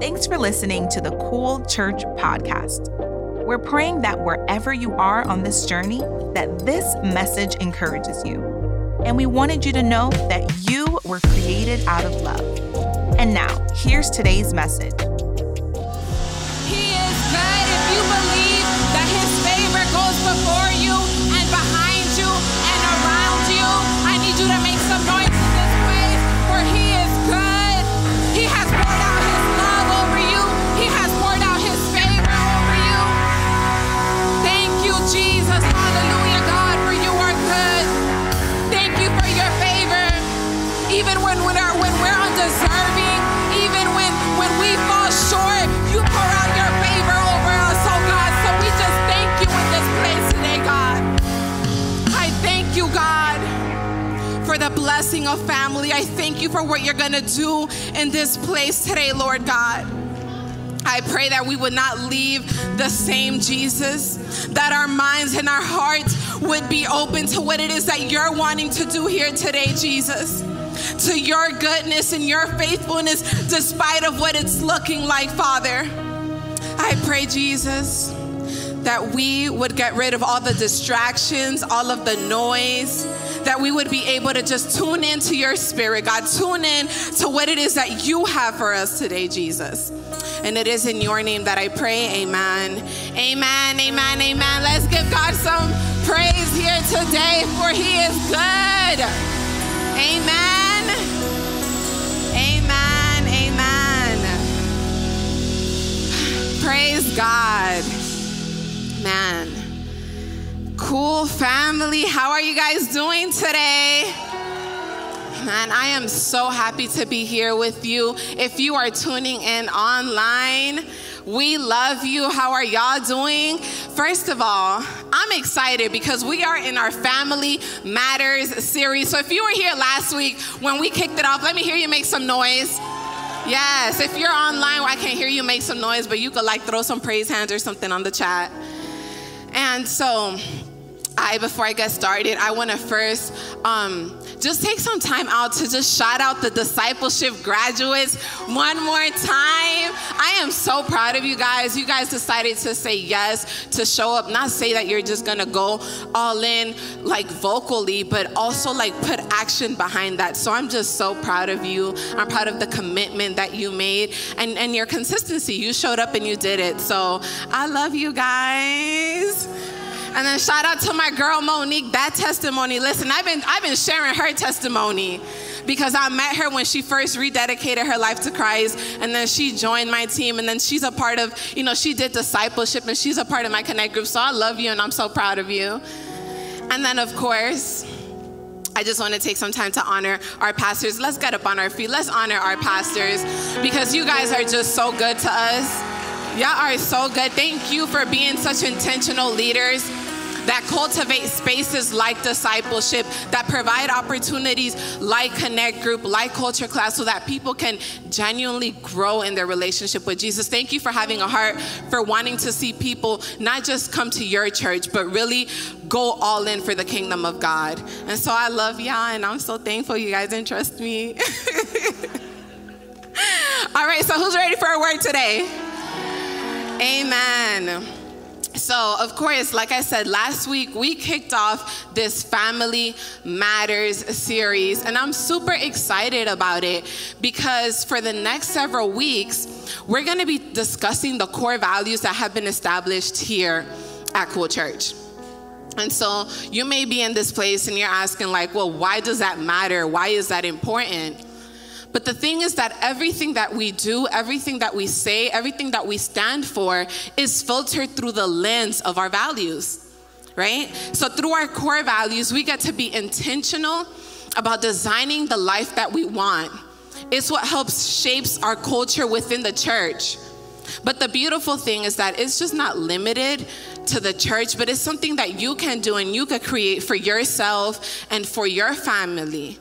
Thanks for listening to the Cool Church podcast. We're praying that wherever you are on this journey, that this message encourages you. And we wanted you to know that you were created out of love. And now, here's today's message. Of family. I thank you for what you're going to do in this place today, Lord God. I pray that we would not leave the same Jesus, that our minds and our hearts would be open to what it is that you're wanting to do here today, Jesus. To your goodness and your faithfulness, despite of what it's looking like, Father. I pray, Jesus, that we would get rid of all the distractions, all of the noise, that we would be able to just tune into your spirit, God. Tune in to what it is that you have for us today, Jesus. And it is in your name that I pray. Amen. Amen. Amen. Amen. Let's give God some praise here today, for He is good. Amen. Amen. Amen. Praise God. Man. Cool family. How are you guys doing today? Man, I am so happy to be here with you. If you are tuning in online, we love you. How are y'all doing? First of all, I'm excited because we are in our Family Matters series. So if you were here last week when we kicked it off, let me hear you make some noise. Yes, if you're online, I can't hear you make some noise, but you could like throw some praise hands or something on the chat. And so, I, before I get started, I want to first um, just take some time out to just shout out the discipleship graduates one more time. I am so proud of you guys. You guys decided to say yes, to show up, not say that you're just gonna go all in like vocally, but also like put action behind that. So I'm just so proud of you. I'm proud of the commitment that you made and, and your consistency. You showed up and you did it. So I love you guys. And then shout out to my girl Monique, that testimony. Listen, I've been I've been sharing her testimony because I met her when she first rededicated her life to Christ and then she joined my team and then she's a part of, you know, she did discipleship and she's a part of my connect group. So I love you and I'm so proud of you. And then of course, I just want to take some time to honor our pastors. Let's get up on our feet. Let's honor our pastors because you guys are just so good to us. Y'all are so good. Thank you for being such intentional leaders that cultivate spaces like discipleship, that provide opportunities like Connect Group, like Culture Class, so that people can genuinely grow in their relationship with Jesus. Thank you for having a heart for wanting to see people not just come to your church, but really go all in for the kingdom of God. And so I love y'all, and I'm so thankful you guys entrust me. all right, so who's ready for a word today? Amen. So, of course, like I said, last week we kicked off this Family Matters series, and I'm super excited about it because for the next several weeks, we're gonna be discussing the core values that have been established here at Cool Church. And so you may be in this place and you're asking, like, well, why does that matter? Why is that important? But the thing is that everything that we do, everything that we say, everything that we stand for is filtered through the lens of our values, right? So through our core values, we get to be intentional about designing the life that we want. It's what helps shapes our culture within the church. But the beautiful thing is that it's just not limited to the church, but it's something that you can do and you can create for yourself and for your family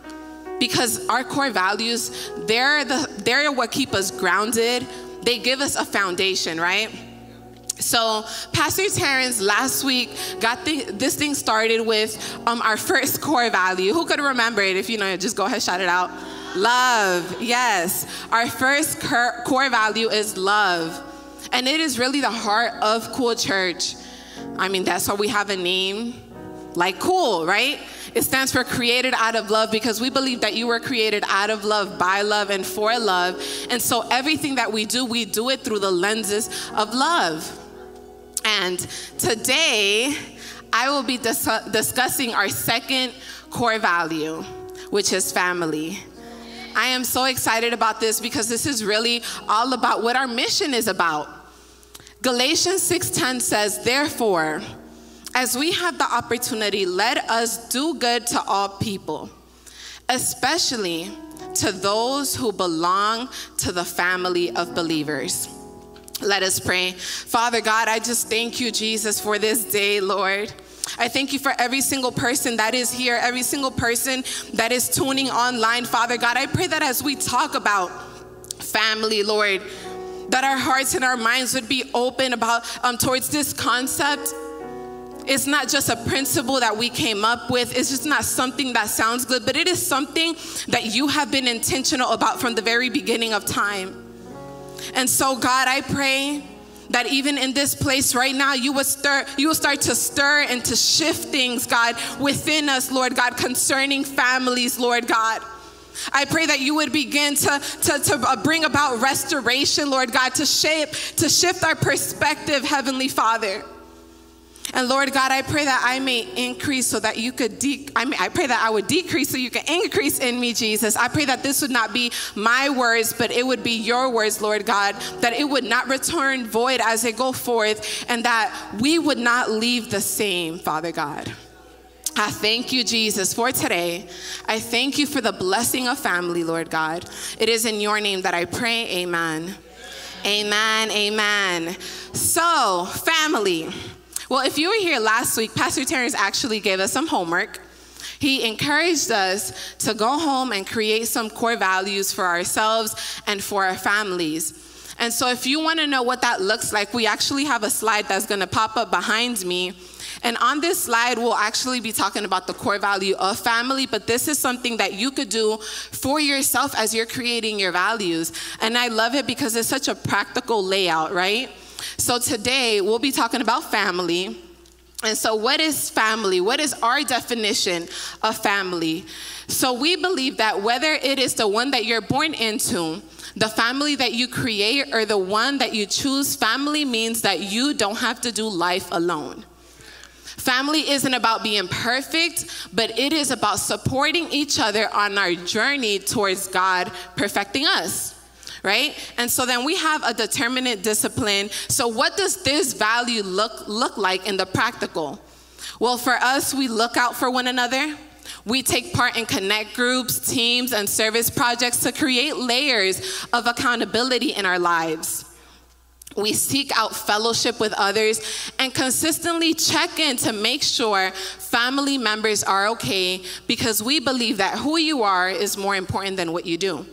because our core values they're the they're what keep us grounded they give us a foundation right so pastor terrence last week got the, this thing started with um, our first core value who could remember it if you know just go ahead shout it out Love, yes. Our first core value is love. And it is really the heart of Cool Church. I mean, that's why we have a name like cool, right? It stands for created out of love because we believe that you were created out of love, by love, and for love. And so everything that we do, we do it through the lenses of love. And today, I will be dis- discussing our second core value, which is family. I am so excited about this because this is really all about what our mission is about. Galatians 6:10 says, "Therefore, as we have the opportunity, let us do good to all people, especially to those who belong to the family of believers." Let us pray. Father God, I just thank you, Jesus, for this day, Lord. I thank you for every single person that is here, every single person that is tuning online, Father God. I pray that as we talk about family, Lord, that our hearts and our minds would be open about um, towards this concept. It's not just a principle that we came up with. It's just not something that sounds good, but it is something that you have been intentional about from the very beginning of time. And so, God, I pray that even in this place right now, you will stir, you will start to stir and to shift things, God, within us, Lord God, concerning families, Lord God. I pray that you would begin to, to, to uh, bring about restoration, Lord God, to shape, to shift our perspective, Heavenly Father. And Lord God, I pray that I may increase so that you could, de- I, I pray that I would decrease so you can increase in me, Jesus. I pray that this would not be my words, but it would be your words, Lord God, that it would not return void as they go forth, and that we would not leave the same, Father God. I thank you, Jesus, for today. I thank you for the blessing of family, Lord God. It is in your name that I pray. Amen. Amen. Amen. So, family. Well, if you were here last week, Pastor Terrence actually gave us some homework. He encouraged us to go home and create some core values for ourselves and for our families. And so, if you want to know what that looks like, we actually have a slide that's going to pop up behind me. And on this slide, we'll actually be talking about the core value of family, but this is something that you could do for yourself as you're creating your values. And I love it because it's such a practical layout, right? So today we'll be talking about family. And so, what is family? What is our definition of family? So, we believe that whether it is the one that you're born into, the family that you create, or the one that you choose, family means that you don't have to do life alone. Family isn't about being perfect, but it is about supporting each other on our journey towards God perfecting us right? And so then we have a determinate discipline. So what does this value look look like in the practical? Well, for us, we look out for one another. We take part in connect groups, teams, and service projects to create layers of accountability in our lives. We seek out fellowship with others and consistently check in to make sure family members are okay because we believe that who you are is more important than what you do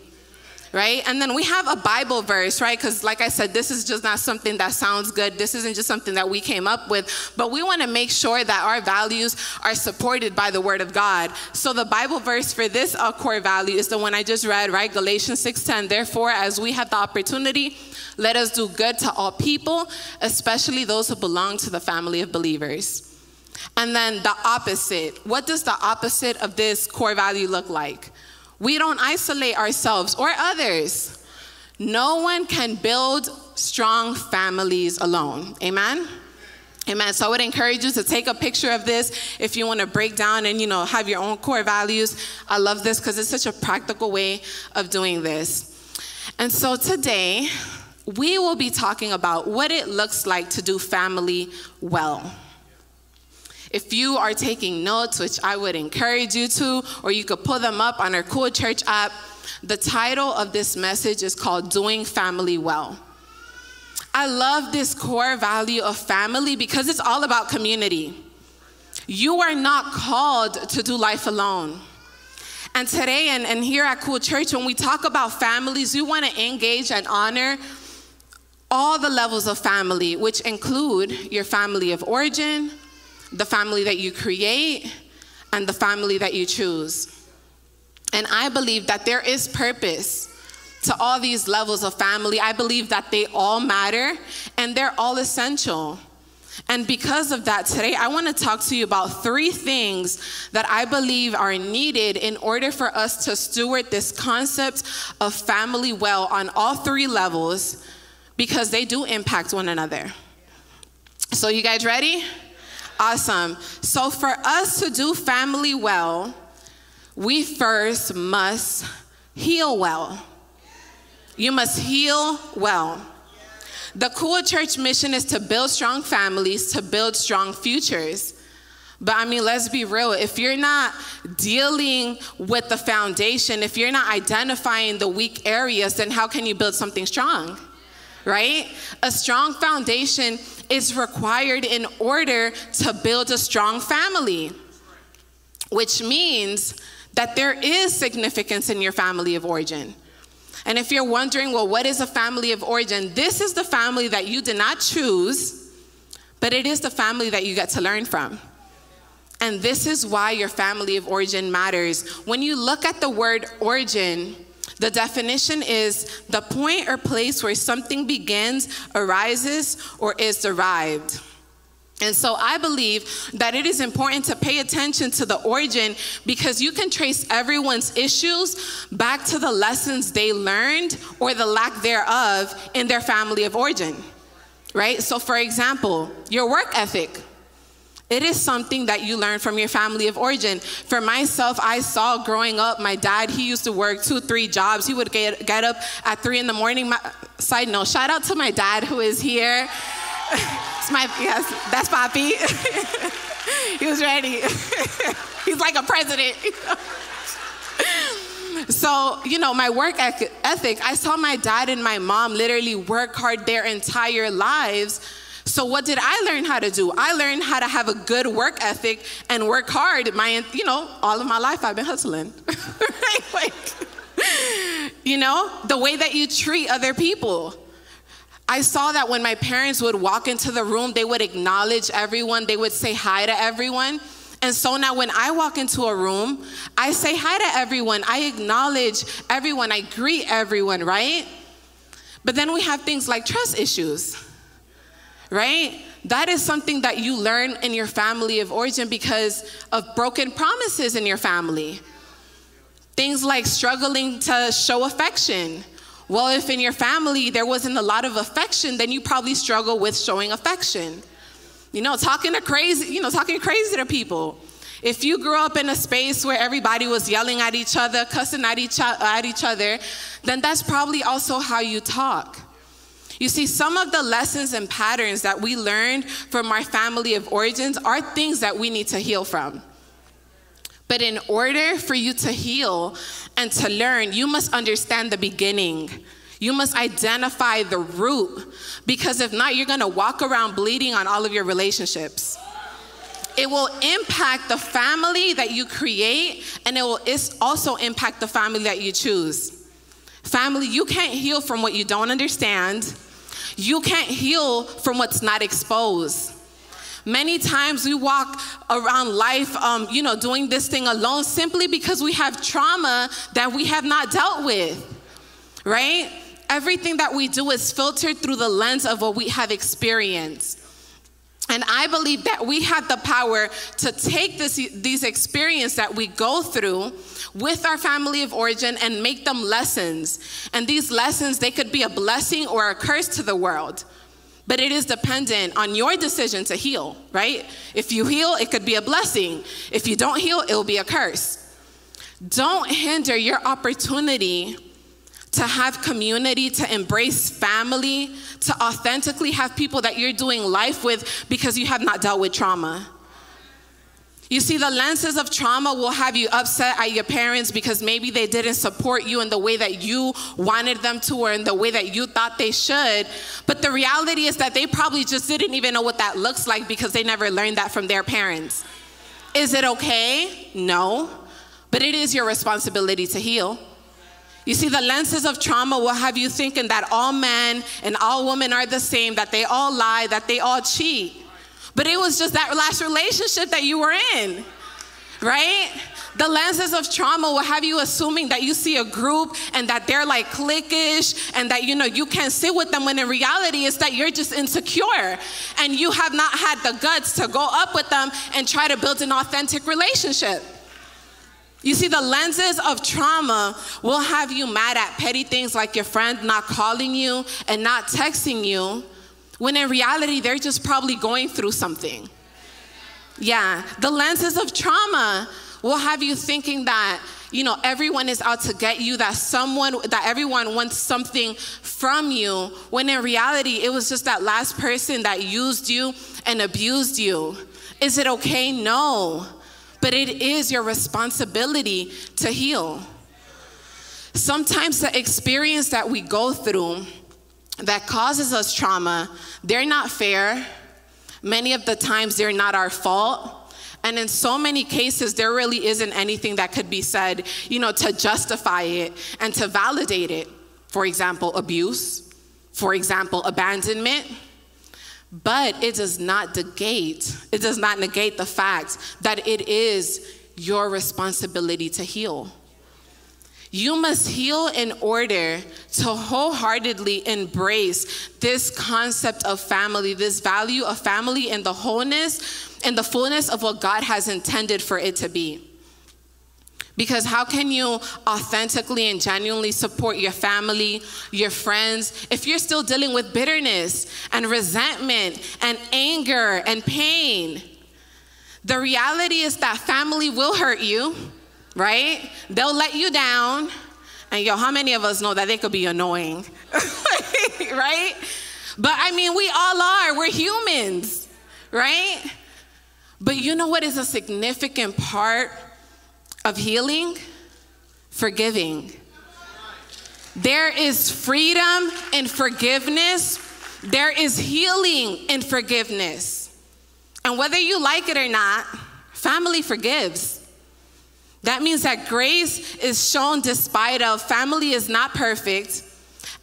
right? And then we have a Bible verse, right? Because, like I said, this is just not something that sounds good. This isn't just something that we came up with, but we want to make sure that our values are supported by the Word of God. So, the Bible verse for this uh, core value is the one I just read, right? Galatians 6:10. Therefore, as we have the opportunity, let us do good to all people, especially those who belong to the family of believers. And then the opposite. What does the opposite of this core value look like? We don't isolate ourselves or others. No one can build strong families alone. Amen? Amen. So I would encourage you to take a picture of this if you want to break down and you know have your own core values. I love this because it's such a practical way of doing this. And so today we will be talking about what it looks like to do family well. If you are taking notes, which I would encourage you to, or you could pull them up on our Cool Church app, the title of this message is called Doing Family Well. I love this core value of family because it's all about community. You are not called to do life alone. And today, and, and here at Cool Church, when we talk about families, we want to engage and honor all the levels of family, which include your family of origin, the family that you create, and the family that you choose. And I believe that there is purpose to all these levels of family. I believe that they all matter and they're all essential. And because of that, today I want to talk to you about three things that I believe are needed in order for us to steward this concept of family well on all three levels because they do impact one another. So, you guys ready? Awesome. So, for us to do family well, we first must heal well. You must heal well. The Cool Church mission is to build strong families, to build strong futures. But I mean, let's be real. If you're not dealing with the foundation, if you're not identifying the weak areas, then how can you build something strong? Right? A strong foundation is required in order to build a strong family, which means that there is significance in your family of origin. And if you're wondering, well, what is a family of origin? This is the family that you did not choose, but it is the family that you get to learn from. And this is why your family of origin matters. When you look at the word origin, the definition is the point or place where something begins, arises, or is derived. And so I believe that it is important to pay attention to the origin because you can trace everyone's issues back to the lessons they learned or the lack thereof in their family of origin. Right? So, for example, your work ethic. It is something that you learn from your family of origin. For myself, I saw growing up, my dad, he used to work two, three jobs. He would get, get up at three in the morning. My, side note, shout out to my dad who is here. it's my, yes, that's Poppy. he was ready. He's like a president. so, you know, my work ethic, I saw my dad and my mom literally work hard their entire lives. So, what did I learn how to do? I learned how to have a good work ethic and work hard. My, you know, all of my life I've been hustling. like, you know, the way that you treat other people I saw that when my parents would walk into the room, they would acknowledge everyone, they would say hi to everyone. And so now when I walk into a room, I say hi to everyone, I acknowledge everyone, I greet everyone, right? But then we have things like trust issues, right? That is something that you learn in your family of origin because of broken promises in your family. Things like struggling to show affection well, if in your family there wasn't a lot of affection, then you probably struggle with showing affection. You know, talking to crazy, you know, talking crazy to people. If you grew up in a space where everybody was yelling at each other, cussing at each, at each other, then that's probably also how you talk. You see, some of the lessons and patterns that we learned from our family of origins are things that we need to heal from. But in order for you to heal and to learn, you must understand the beginning. You must identify the root because if not, you're gonna walk around bleeding on all of your relationships. It will impact the family that you create, and it will also impact the family that you choose. Family, you can't heal from what you don't understand. You can't heal from what's not exposed. Many times we walk around life, um, you know, doing this thing alone simply because we have trauma that we have not dealt with, right? Everything that we do is filtered through the lens of what we have experienced. And I believe that we have the power to take this, these experiences that we go through with our family of origin and make them lessons. And these lessons, they could be a blessing or a curse to the world. But it is dependent on your decision to heal, right? If you heal, it could be a blessing. If you don't heal, it will be a curse. Don't hinder your opportunity to have community, to embrace family, to authentically have people that you're doing life with because you have not dealt with trauma. You see, the lenses of trauma will have you upset at your parents because maybe they didn't support you in the way that you wanted them to or in the way that you thought they should. But the reality is that they probably just didn't even know what that looks like because they never learned that from their parents. Is it okay? No. But it is your responsibility to heal. You see, the lenses of trauma will have you thinking that all men and all women are the same, that they all lie, that they all cheat. But it was just that last relationship that you were in, right? The lenses of trauma will have you assuming that you see a group and that they're like cliquish and that you know you can't sit with them when in reality it's that you're just insecure and you have not had the guts to go up with them and try to build an authentic relationship. You see, the lenses of trauma will have you mad at petty things like your friend not calling you and not texting you, when in reality, they're just probably going through something. Yeah, the lenses of trauma will have you thinking that you know everyone is out to get you that someone that everyone wants something from you when in reality it was just that last person that used you and abused you. Is it okay? No but it is your responsibility to heal sometimes the experience that we go through that causes us trauma they're not fair Many of the times they're not our fault. And in so many cases, there really isn't anything that could be said, you know, to justify it and to validate it. For example, abuse, for example, abandonment. But it does not negate, it does not negate the fact that it is your responsibility to heal. You must heal in order to wholeheartedly embrace this concept of family, this value of family and the wholeness and the fullness of what God has intended for it to be. Because how can you authentically and genuinely support your family, your friends, if you're still dealing with bitterness and resentment and anger and pain? The reality is that family will hurt you right? They'll let you down. And yo, how many of us know that they could be annoying? right? But I mean, we all are. We're humans, right? But you know what is a significant part of healing? Forgiving. There is freedom in forgiveness, there is healing in forgiveness. And whether you like it or not, family forgives. That means that grace is shown despite of family is not perfect.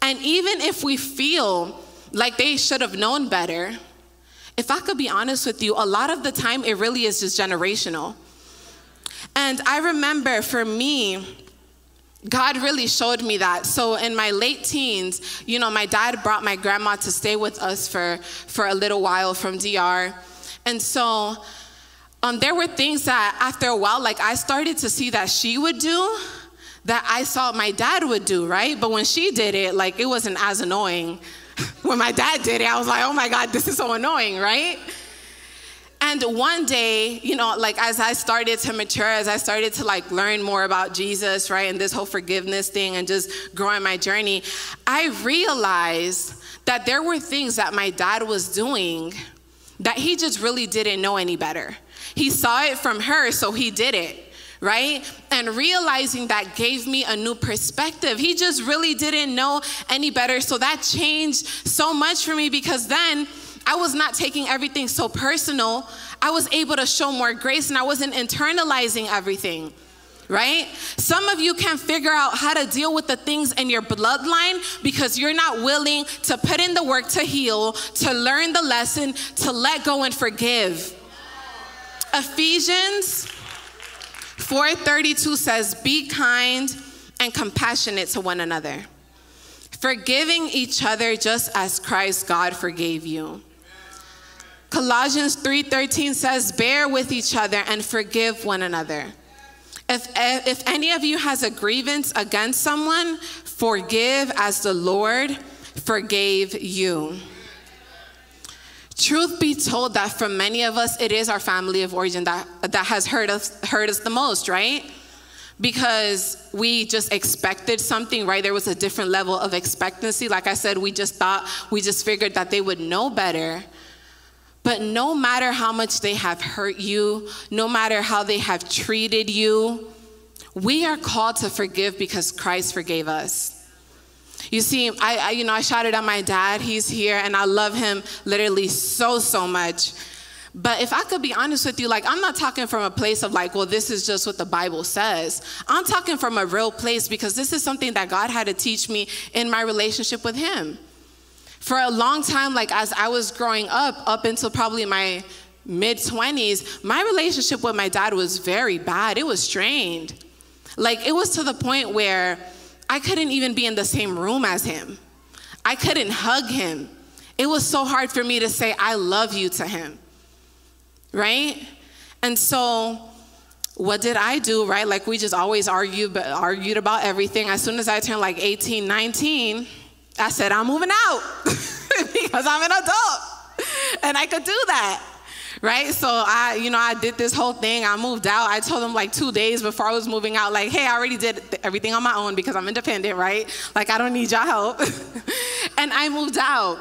And even if we feel like they should have known better, if I could be honest with you, a lot of the time it really is just generational. And I remember for me, God really showed me that. So in my late teens, you know, my dad brought my grandma to stay with us for, for a little while from DR. And so um, there were things that after a while, like I started to see that she would do that I saw my dad would do, right? But when she did it, like it wasn't as annoying. when my dad did it, I was like, oh my God, this is so annoying, right? And one day, you know, like as I started to mature, as I started to like learn more about Jesus, right, and this whole forgiveness thing and just growing my journey, I realized that there were things that my dad was doing that he just really didn't know any better. He saw it from her, so he did it right? And realizing that gave me a new perspective. He just really didn't know any better. So that changed so much for me because then I was not taking everything so personal. I was able to show more grace and I wasn't internalizing everything. Right? Some of you can figure out how to deal with the things in your bloodline because you're not willing to put in the work to heal, to learn the lesson, to let go and forgive. Ephesians 4:32 says, "Be kind and compassionate to one another, forgiving each other just as Christ God forgave you." Colossians 3:13 says, "Bear with each other and forgive one another." If, eh, if any of you has a grievance against someone, forgive as the Lord forgave you. Truth be told, that for many of us, it is our family of origin that, that has hurt us, hurt us the most, right? Because we just expected something, right? There was a different level of expectancy. Like I said, we just thought, we just figured that they would know better. But no matter how much they have hurt you, no matter how they have treated you, we are called to forgive because Christ forgave us. You see, I, I, you know, I shouted at my dad. He's here, and I love him literally so, so much. But if I could be honest with you, like, I'm not talking from a place of like, well, this is just what the Bible says. I'm talking from a real place because this is something that God had to teach me in my relationship with Him. For a long time, like, as I was growing up, up until probably my mid 20s, my relationship with my dad was very bad. It was strained. Like, it was to the point where I couldn't even be in the same room as him. I couldn't hug him. It was so hard for me to say, I love you to him. Right? And so, what did I do, right? Like, we just always argue, argued about everything. As soon as I turned like 18, 19, I said, I'm moving out because I'm an adult and I could do that right? So I, you know, I did this whole thing. I moved out. I told them like two days before I was moving out, like, hey, I already did everything on my own because I'm independent, right? Like, I don't need your help. and I moved out.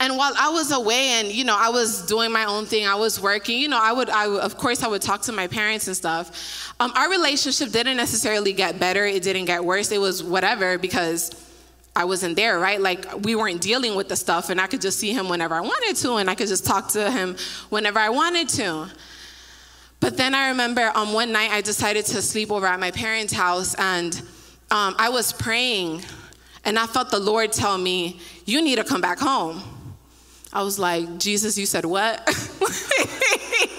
And while I was away and, you know, I was doing my own thing, I was working, you know, I would, I, of course, I would talk to my parents and stuff. Um, our relationship didn't necessarily get better. It didn't get worse. It was whatever because I wasn't there, right? Like we weren't dealing with the stuff, and I could just see him whenever I wanted to, and I could just talk to him whenever I wanted to. But then I remember um, one night I decided to sleep over at my parents' house, and um, I was praying, and I felt the Lord tell me, You need to come back home. I was like, Jesus, you said what?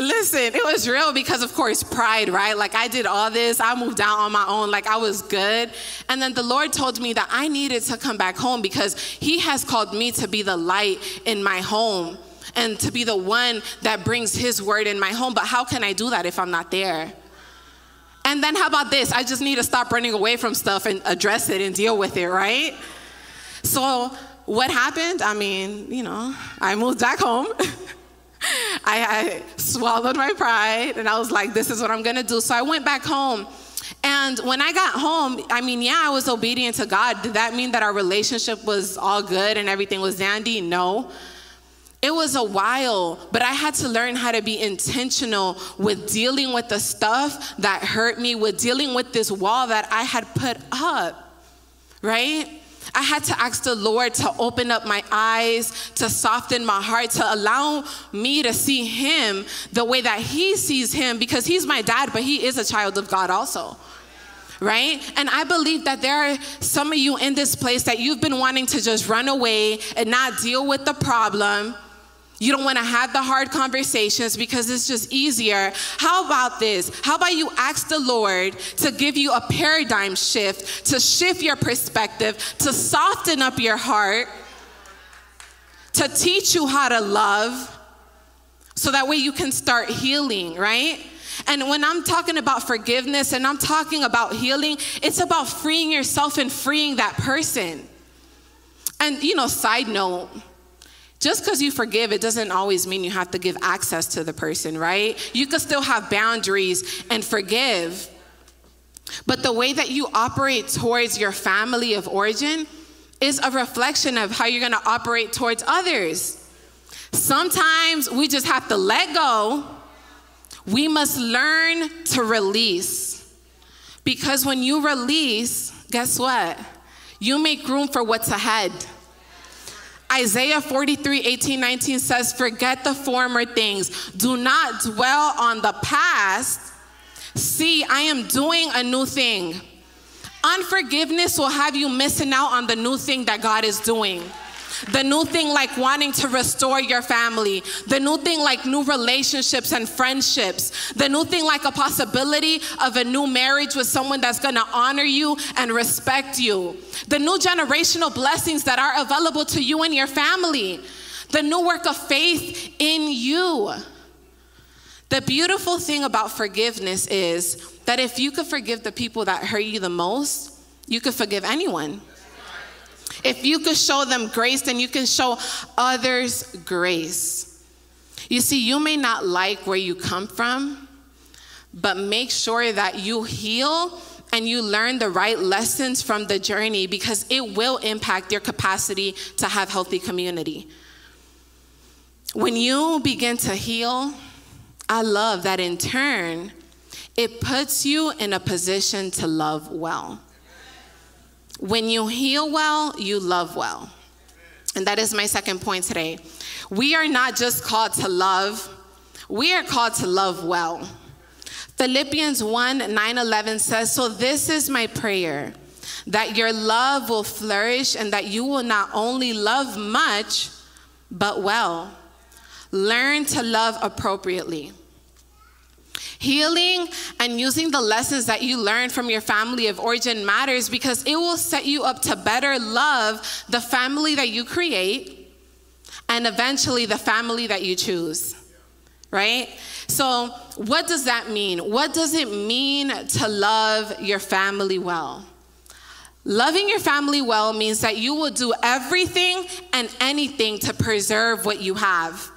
Listen, it was real because, of course, pride, right? Like, I did all this, I moved out on my own, like, I was good. And then the Lord told me that I needed to come back home because He has called me to be the light in my home and to be the one that brings His word in my home. But how can I do that if I'm not there? And then, how about this? I just need to stop running away from stuff and address it and deal with it, right? So, what happened? I mean, you know, I moved back home. I, swallowed my pride and I was like, this is what I'm gonna do. So I went back home. And when I got home, I mean, yeah, I was obedient to God. Did that mean that our relationship was all good and everything was dandy? No. It was a while, but I had to learn how to be intentional with dealing with the stuff that hurt me, with dealing with this wall that I had put up, right? I had to ask the Lord to open up my eyes, to soften my heart, to allow me to see Him the way that He sees Him because He's my dad, but He is a child of God also. Right? And I believe that there are some of you in this place that you've been wanting to just run away and not deal with the problem you don't want to have the hard conversations because it's just easier. How about this? How about you ask the Lord to give you a paradigm shift, to shift your perspective, to soften up your heart, to teach you how to love, so that way you can start healing, right? And when I'm talking about forgiveness and I'm talking about healing, it's about freeing yourself and freeing that person. And, you know, side note, just because you forgive, it doesn't always mean you have to give access to the person, right? You could still have boundaries and forgive. But the way that you operate towards your family of origin is a reflection of how you're gonna operate towards others. Sometimes we just have to let go. We must learn to release. Because when you release, guess what? You make room for what's ahead. Isaiah 43, 18, 19 says, Forget the former things. Do not dwell on the past. See, I am doing a new thing. Unforgiveness will have you missing out on the new thing that God is doing. The new thing like wanting to restore your family. The new thing like new relationships and friendships. The new thing like a possibility of a new marriage with someone that's gonna honor you and respect you. The new generational blessings that are available to you and your family. The new work of faith in you. The beautiful thing about forgiveness is that if you could forgive the people that hurt you the most, you could forgive anyone. If you could show them grace, then you can show others grace. You see, you may not like where you come from, but make sure that you heal and you learn the right lessons from the journey because it will impact your capacity to have healthy community. When you begin to heal, I love that in turn, it puts you in a position to love well. When you heal well, you love well. And that is my second point today. We are not just called to love, we are called to love well. Philippians 1 9 11 says, So this is my prayer, that your love will flourish and that you will not only love much, but well. Learn to love appropriately. Healing and using the lessons that you learned from your family of origin matters because it will set you up to better love the family that you create and eventually the family that you choose. Right? So, what does that mean? What does it mean to love your family well? Loving your family well means that you will do everything and anything to preserve what you have.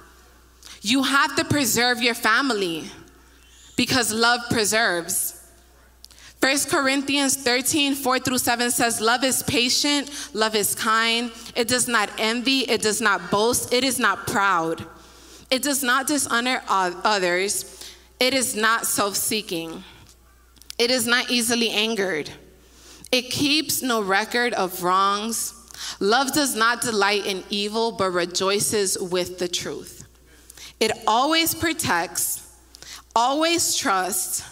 You have to preserve your family because love preserves. 1 Corinthians 13, 4 through 7 says, Love is patient, love is kind, it does not envy, it does not boast, it is not proud, it does not dishonor others, it is not self seeking, it is not easily angered, it keeps no record of wrongs. Love does not delight in evil, but rejoices with the truth. It always protects always trusts,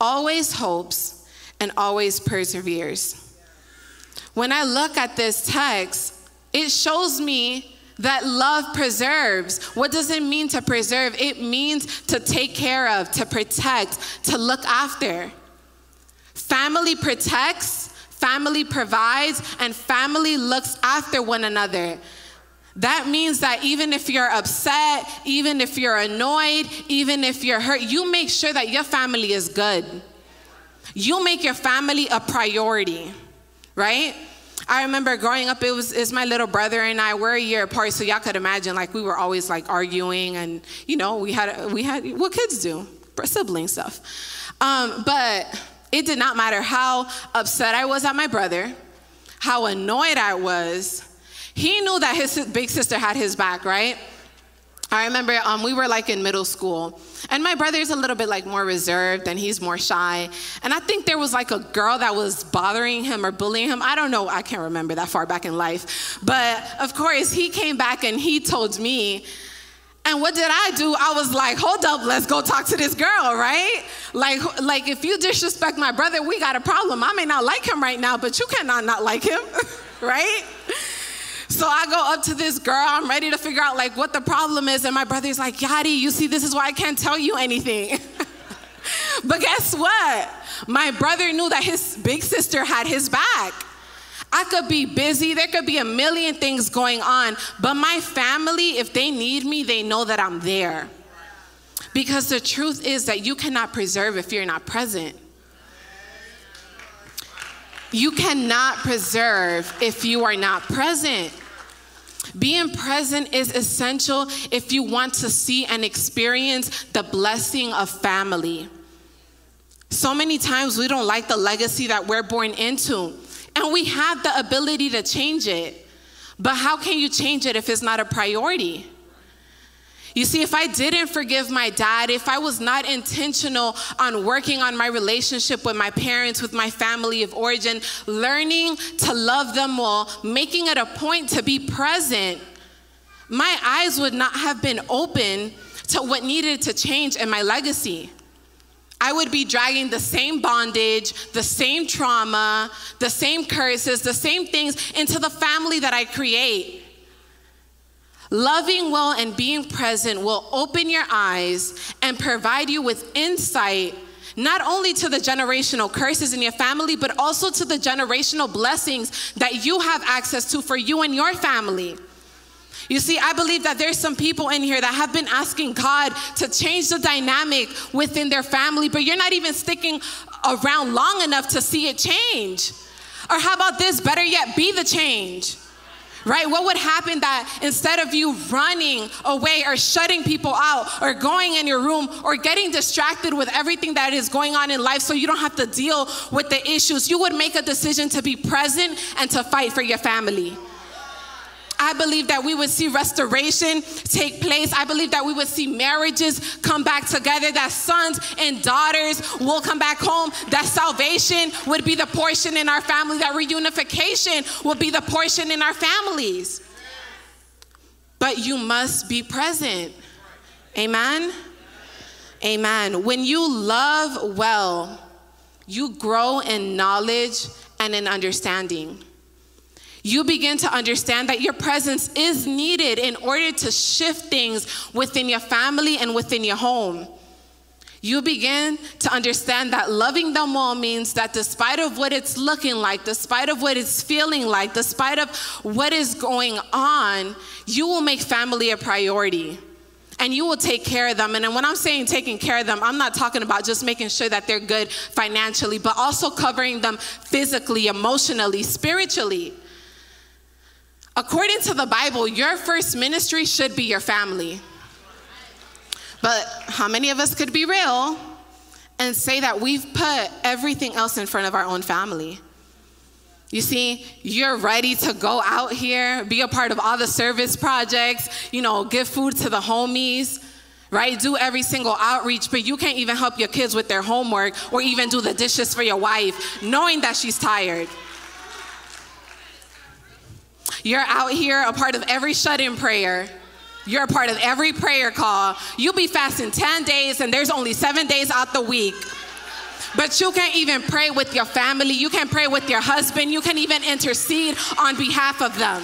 always hopes, and always perseveres. When I look at this text, it shows me that love preserves. What does it mean to preserve? It means to take care of, to protect, to look after. Family protects, family provides, and family looks after one another. That means that even if you're upset, even if you're annoyed, even if you're hurt, you make sure that your family is good. You make your family a priority, right? I remember growing up, it was it's my little brother and I. We're a year apart, so y'all could imagine like we were always like arguing, and you know we had we had what kids do, sibling stuff. Um, but it did not matter how upset I was at my brother, how annoyed I was he knew that his big sister had his back, right? I remember um, we were like in middle school, and my brother's a little bit like more reserved and he's more shy. And I think there was like a girl that was bothering him or bullying him. I don't know, I can't remember that far back in life. But of course, he came back and he told me, and what did I do? I was like, hold up, let's go talk to this girl, right? Like, like if you disrespect my brother, we got a problem. I may not like him right now, but you cannot not like him, right? So I go up to this girl, I'm ready to figure out like what the problem is. And my brother's like, Yadi, you see, this is why I can't tell you anything. but guess what? My brother knew that his big sister had his back. I could be busy, there could be a million things going on, but my family, if they need me, they know that I'm there. Because the truth is that you cannot preserve if you're not present. You cannot preserve if you are not present. Being present is essential if you want to see and experience the blessing of family. So many times we don't like the legacy that we're born into, and we have the ability to change it. But how can you change it if it's not a priority? You see, if I didn't forgive my dad, if I was not intentional on working on my relationship with my parents, with my family of origin, learning to love them well, making it a point to be present, my eyes would not have been open to what needed to change in my legacy. I would be dragging the same bondage, the same trauma, the same curses, the same things into the family that I create. Loving well and being present will open your eyes and provide you with insight not only to the generational curses in your family, but also to the generational blessings that you have access to for you and your family. You see, I believe that there's some people in here that have been asking God to change the dynamic within their family, but you're not even sticking around long enough to see it change. Or how about this? Better yet, be the change right? What would happen that instead of you running away or shutting people out or going in your room or getting distracted with everything that is going on in life so you don't have to deal with the issues, you would make a decision to be present and to fight for your family. I believe that we would see restoration take place. I believe that we would see marriages come back together, that sons and daughters will come back home, that salvation would be the portion in our family, that reunification will be the portion in our families. But you must be present. Amen? Amen. When you love well, you grow in knowledge and in understanding. You begin to understand that your presence is needed in order to shift things within your family and within your home. You begin to understand that loving them all means that despite of what it's looking like, despite of what it's feeling like, despite of what is going on, you will make family a priority and you will take care of them. And when I'm saying taking care of them, I'm not talking about just making sure that they're good financially, but also covering them physically, emotionally, spiritually. According to the Bible, your first ministry should be your family. But how many of us could be real and say that we've put everything else in front of our own family? You see, you're ready to go out here, be a part of all the service projects, you know, give food to the homies, right? Do every single outreach, but you can't even help your kids with their homework or even do the dishes for your wife, knowing that she's tired. You're out here a part of every shut in prayer. You're a part of every prayer call. You'll be fasting 10 days, and there's only seven days out the week. But you can't even pray with your family. You can't pray with your husband. You can even intercede on behalf of them.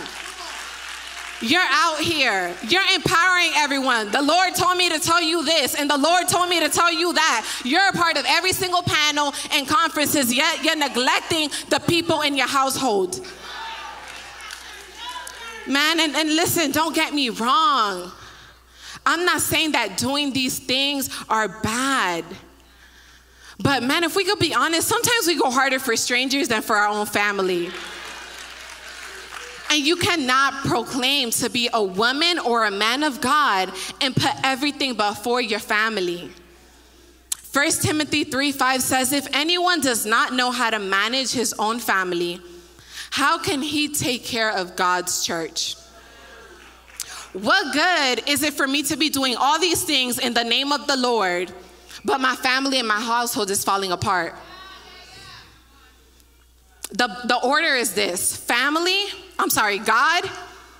You're out here. You're empowering everyone. The Lord told me to tell you this, and the Lord told me to tell you that. You're a part of every single panel and conferences, yet you're neglecting the people in your household. Man, and, and listen, don't get me wrong. I'm not saying that doing these things are bad. But man, if we could be honest, sometimes we go harder for strangers than for our own family. And you cannot proclaim to be a woman or a man of God and put everything before your family. 1 Timothy 3 5 says, If anyone does not know how to manage his own family, how can he take care of God's church? What good is it for me to be doing all these things in the name of the Lord, but my family and my household is falling apart? The, the order is this family, I'm sorry, God,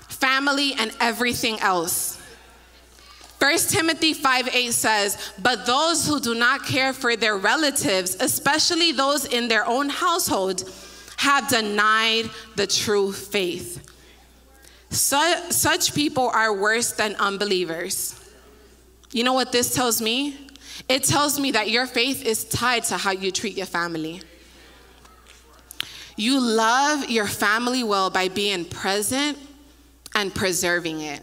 family, and everything else. 1 Timothy 5 8 says, But those who do not care for their relatives, especially those in their own household, have denied the true faith. Such, such people are worse than unbelievers. You know what this tells me? It tells me that your faith is tied to how you treat your family. You love your family well by being present and preserving it.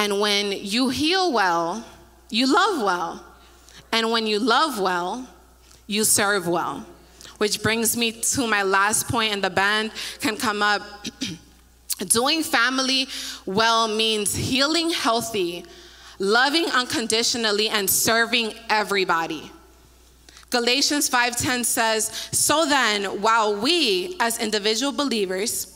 And when you heal well, you love well. And when you love well, you serve well. Which brings me to my last point, and the band can come up. Doing family well means healing healthy, loving unconditionally, and serving everybody. Galatians 5:10 says, "So then, while we as individual believers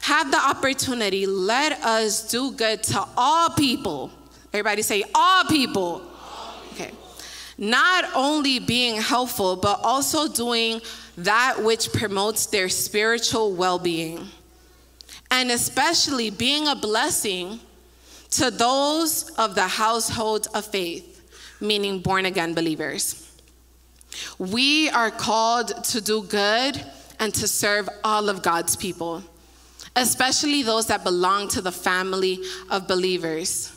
have the opportunity, let us do good to all people." Everybody say all people not only being helpful, but also doing that which promotes their spiritual well being. And especially being a blessing to those of the household of faith, meaning born again believers. We are called to do good and to serve all of God's people, especially those that belong to the family of believers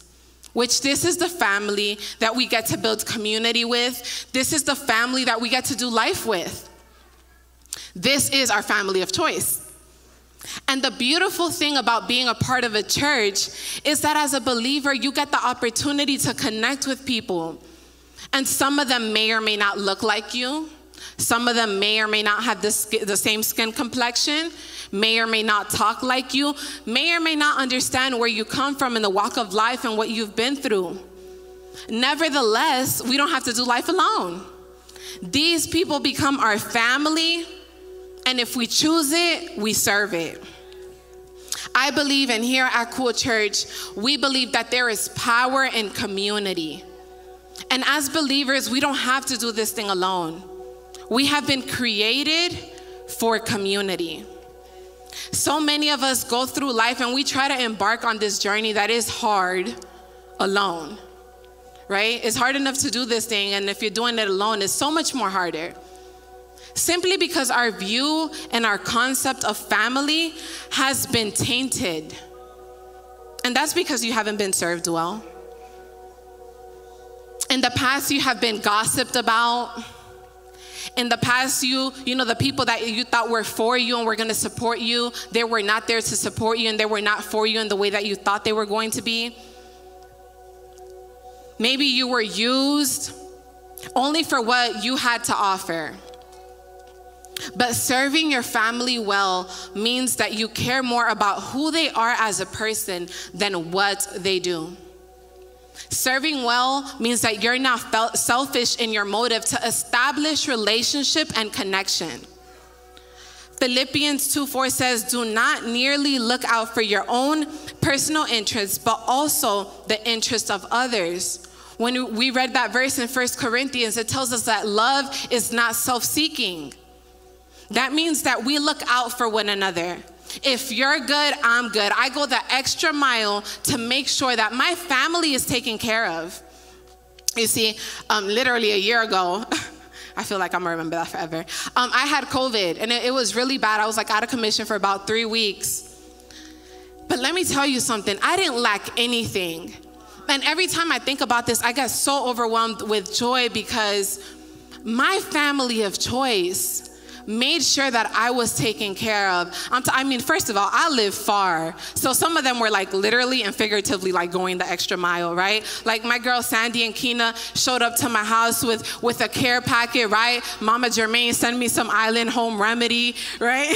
which this is the family that we get to build community with. This is the family that we get to do life with. This is our family of choice. And the beautiful thing about being a part of a church is that as a believer, you get the opportunity to connect with people. And some of them may or may not look like you. Some of them may or may not have the, same skin complexion may or may not talk like you, may or may not understand where you come from in the walk of life and what you've been through. Nevertheless, we don't have to do life alone. These people become our family, and if we choose it, we serve it. I believe, and here at Cool Church, we believe that there is power in community. And as believers, we don't have to do this thing alone. We have been created for community. So many of us go through life and we try to embark on this journey that is hard alone, right? It's hard enough to do this thing, and if you're doing it alone, it's so much more harder. simply because our view and our concept of family has been tainted. And that's because you haven't been served well. In the past, you have been gossiped about. In the past, you, you know, the people that you thought were for you and were going to support you, they were not there to support you and they were not for you in the way that you thought they were going to be. Maybe you were used only for what you had to offer. But serving your family well means that you care more about who they are as a person than what they do. Serving well means that you're not selfish in your motive to establish relationship and connection. Philippians 2 4 says, Do not merely look out for your own personal interests, but also the interests of others. When we read that verse in 1 Corinthians, it tells us that love is not self seeking. That means that we look out for one another. If you're good, I'm good. I go the extra mile to make sure that my family is taken care of. You see, um, literally a year ago, I feel like I'm gonna remember that forever. Um, I had COVID and it, it was really bad. I was like out of commission for about three weeks. But let me tell you something, I didn't lack anything. And every time I think about this, I get so overwhelmed with joy because my family of choice made sure that I was taken care of. T- i mean, first of all, I live far. So some of them were like literally and figuratively like going the extra mile, right? Like my girl Sandy and Kina showed up to my house with, with a care packet, right? Mama Jermaine sent me some island home remedy, right?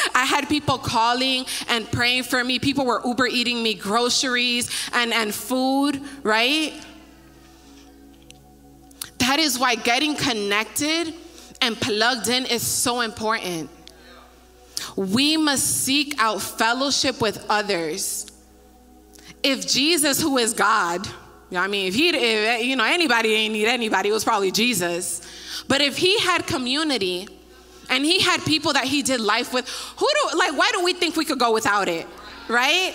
I had people calling and praying for me. People were Uber eating me groceries and, and food, right? That is why getting connected and plugged in is so important. We must seek out fellowship with others. If Jesus, who is God, you know, I mean, if he, if, you know, anybody ain't need anybody, it was probably Jesus. But if he had community and he had people that he did life with, who do, like, why do we think we could go without it, right?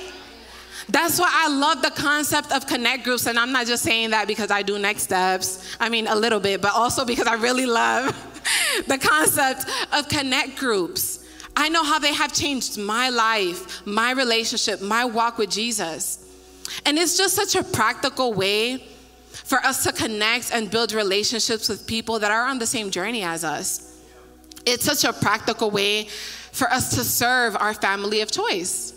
That's why I love the concept of connect groups. And I'm not just saying that because I do next steps. I mean, a little bit, but also because I really love the concept of connect groups. I know how they have changed my life, my relationship, my walk with Jesus. And it's just such a practical way for us to connect and build relationships with people that are on the same journey as us. It's such a practical way for us to serve our family of choice.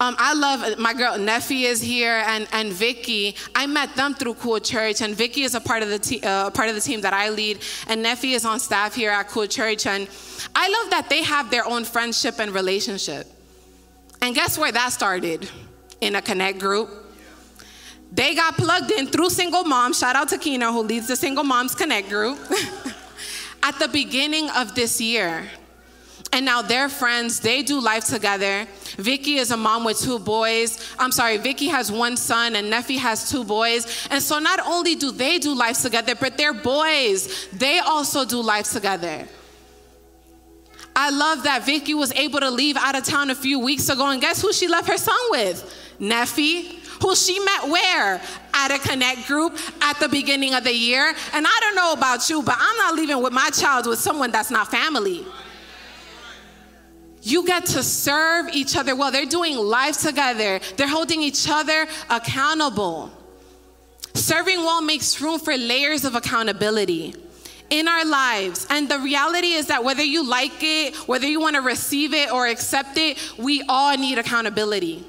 Um, I love my girl Neffy is here and, and Vicky. I met them through Cool Church, and Vicky is a part of the te- uh, part of the team that I lead, and Neffy is on staff here at Cool Church. And I love that they have their own friendship and relationship. And guess where that started? In a connect group. They got plugged in through single moms. Shout out to Kina, who leads the Single Moms Connect group. at the beginning of this year. And now they're friends, they do life together. Vicky is a mom with two boys. I'm sorry, Vicky has one son and Neffy has two boys. And so not only do they do life together, but their boys, they also do life together. I love that Vicky was able to leave out of town a few weeks ago, and guess who she left her son with? Neffy, who she met where? At a connect group at the beginning of the year. And I don't know about you, but I'm not leaving with my child with someone that's not family. You get to serve each other well. They're doing life together, they're holding each other accountable. Serving well makes room for layers of accountability in our lives. And the reality is that whether you like it, whether you want to receive it or accept it, we all need accountability.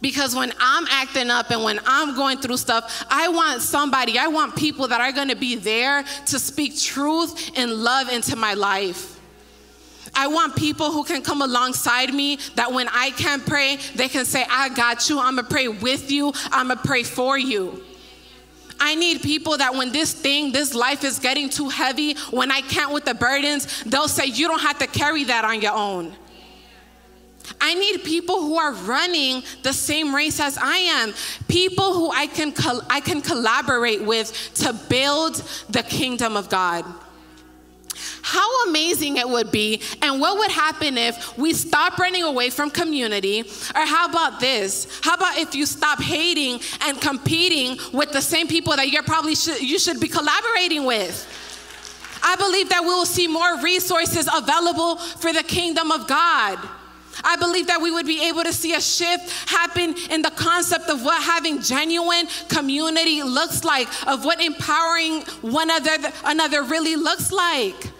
Because when I'm acting up and when I'm going through stuff, I want somebody, I want people that are going to be there to speak truth and love into my life. I want people who can come alongside me that when I can't pray, they can say, I got you. I'm going to pray with you. I'm going to pray for you. I need people that when this thing, this life is getting too heavy, when I can't with the burdens, they'll say, You don't have to carry that on your own. I need people who are running the same race as I am. People who I can, I can collaborate with to build the kingdom of God. How amazing it would be, and what would happen if we stop running away from community? Or how about this? How about if you stop hating and competing with the same people that you're probably should, you should be collaborating with? I believe that we will see more resources available for the kingdom of God. I believe that we would be able to see a shift happen in the concept of what having genuine community looks like, of what empowering one another, another really looks like.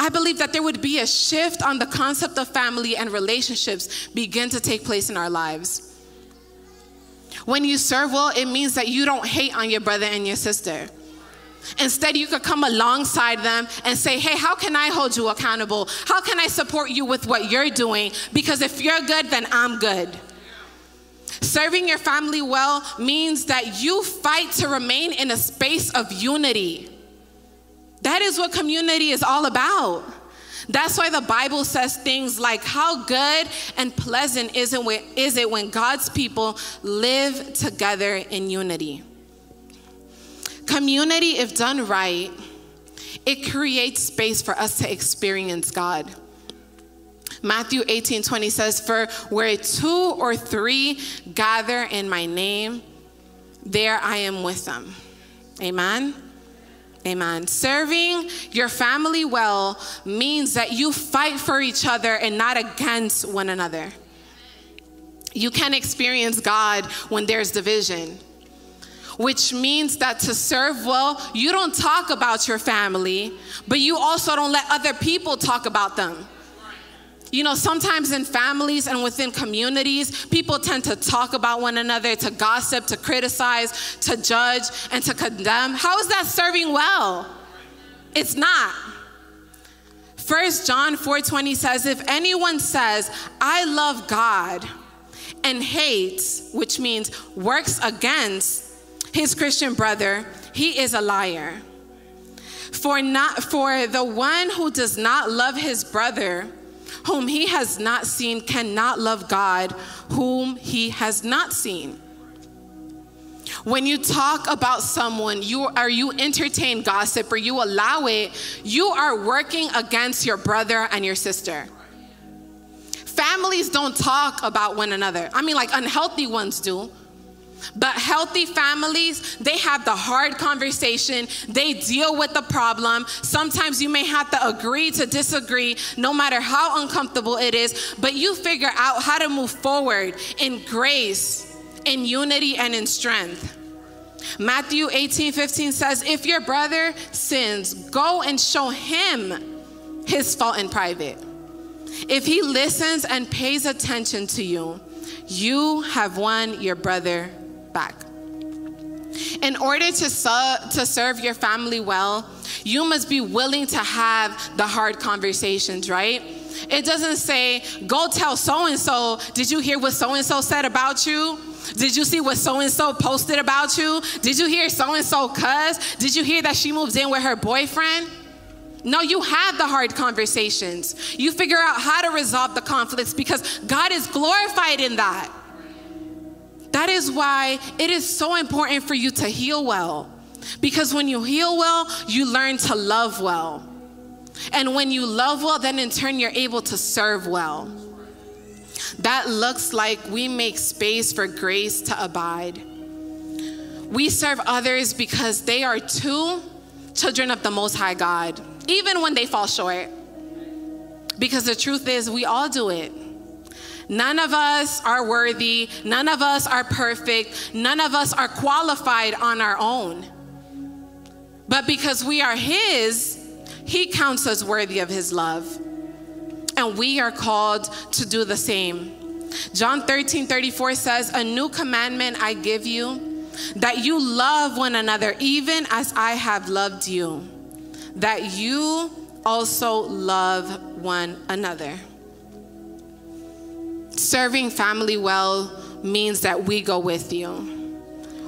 I believe that there would be a shift on the concept of family and relationships begin to take place in our lives. When you serve well, it means that you don't hate on your brother and your sister. Instead, you could come alongside them and say, Hey, how can I hold you accountable? How can I support you with what you're doing? Because if you're good, then I'm good. Serving your family well means that you fight to remain in a space of unity. That is what community is all about. That's why the Bible says things like, How good and pleasant is it, when God's people live together in unity? Community, if done right, it creates space for us to experience God. Matthew 18 20 says, For where two or three gather in my name, there I am with them. Amen. Amen. Serving your family well means that you fight for each other and not against one another. You can experience God when there's division which means that to serve well, you don't talk about your family, but you also don't let other people talk about them. You know, sometimes in families and within communities, people tend to talk about one another, to gossip, to criticize, to judge, and to condemn. How is that serving well? It's not. First John 4:20 says, if anyone says, I love God, and hates, which means works against his Christian brother, he is a liar. For not for the one who does not love his brother, whom he has not seen, cannot love God, whom he has not seen. When you talk about someone, you or you entertain gossip or you allow it, you are working against your brother and your sister. Families don't talk about one another. I mean, like unhealthy ones do. But healthy families, they have the hard conversation, they deal with the problem. Sometimes you may have to agree to disagree, no matter how uncomfortable it is, but you figure out how to move forward in grace, in unity, and in strength. Matthew 18 15 says, If your brother sins, go and show him his fault in private. If he listens and pays attention to you, you have won your brother back. In order to, su- to serve your family well, you must be willing to have the hard conversations, right? It doesn't say, go tell so and so, did you hear what so and so said about you? Did you see what so and so posted about you? Did you hear so and so cuss? Did you hear that she moved in with her boyfriend? No, you have the hard conversations. You figure out how to resolve the conflicts because God is glorified in that. That is why it is so important for you to heal well. Because when you heal well, you learn to love well. And when you love well, then in turn, you're able to serve well. That looks like we make space for grace to abide. We serve others because they are too children of the Most High God, even when they fall short. Because the truth is, we all do it. None of us are worthy. None of us are perfect. None of us are qualified on our own. But because we are His, He counts us worthy of His love. And we are called to do the same. John 13 34 says, A new commandment I give you, that you love one another, even as I have loved you, that you also love one another. Serving family well means that we go with you.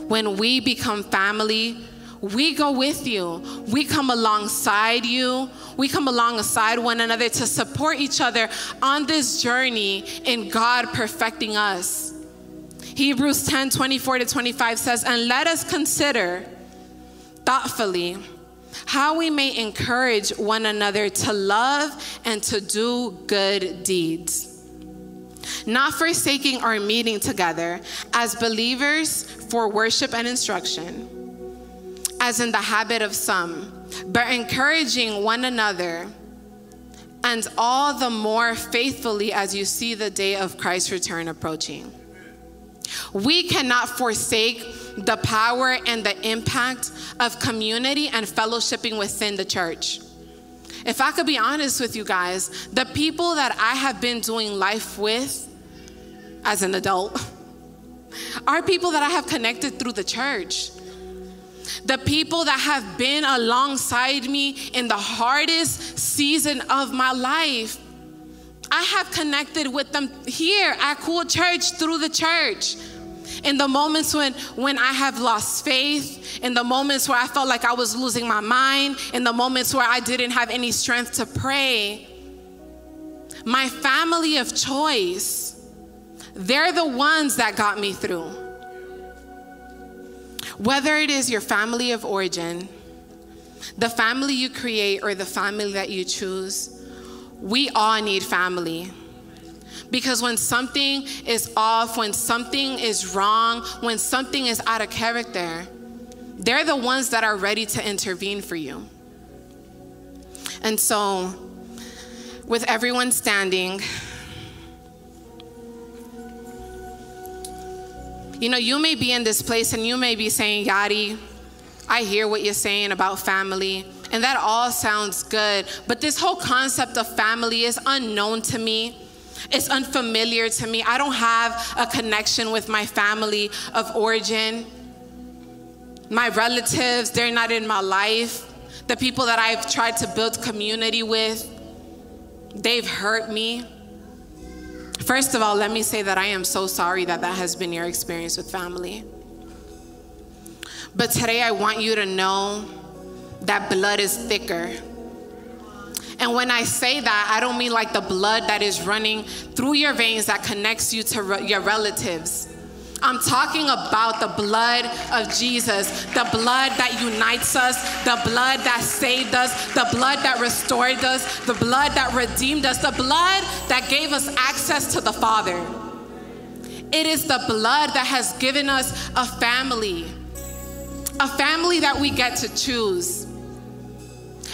When we become family, we go with you. We come alongside you. We come alongside one another to support each other on this journey in God perfecting us. Hebrews 10 24 to 25 says, And let us consider thoughtfully how we may encourage one another to love and to do good deeds not forsaking our meeting together as believers for worship and instruction, as in the habit of some, but encouraging one another, and all the more faithfully as you see the day of Christ's return approaching. We cannot forsake the power and the impact of community and fellowshipping within the church. If I could be honest with you guys, the people that I have been doing life with as an adult are people that I have connected through the church the people that have been alongside me in the hardest season of my life. I have connected with them here at Cool Church through the church. In the moments when, when I have lost faith, in the moments where I felt like I was losing my mind, in the moments where I didn't have any strength to pray, my family of choice, they're the ones that got me through. Whether it is your family of origin, the family you create, or the family that you choose, we all need family. Because when something is off, when something is wrong, when something is out of character, they're the ones that are ready to intervene for you. And so, with everyone standing, You know, you may be in this place and you may be saying, Yadi, I hear what you're saying about family, and that all sounds good, but this whole concept of family is unknown to me. It's unfamiliar to me. I don't have a connection with my family of origin. My relatives, they're not in my life. The people that I've tried to build community with, they've hurt me. First of all, let me say that I am so sorry that that has been your experience with family. But today I want you to know that blood is thicker. And when I say that, I don't mean like the blood that is running through your veins that connects you to re- your relatives. I'm talking about the blood of Jesus, the blood that unites us, the blood that saved us, the blood that restored us, the blood that redeemed us, the blood that gave us access to the Father. It is the blood that has given us a family, a family that we get to choose.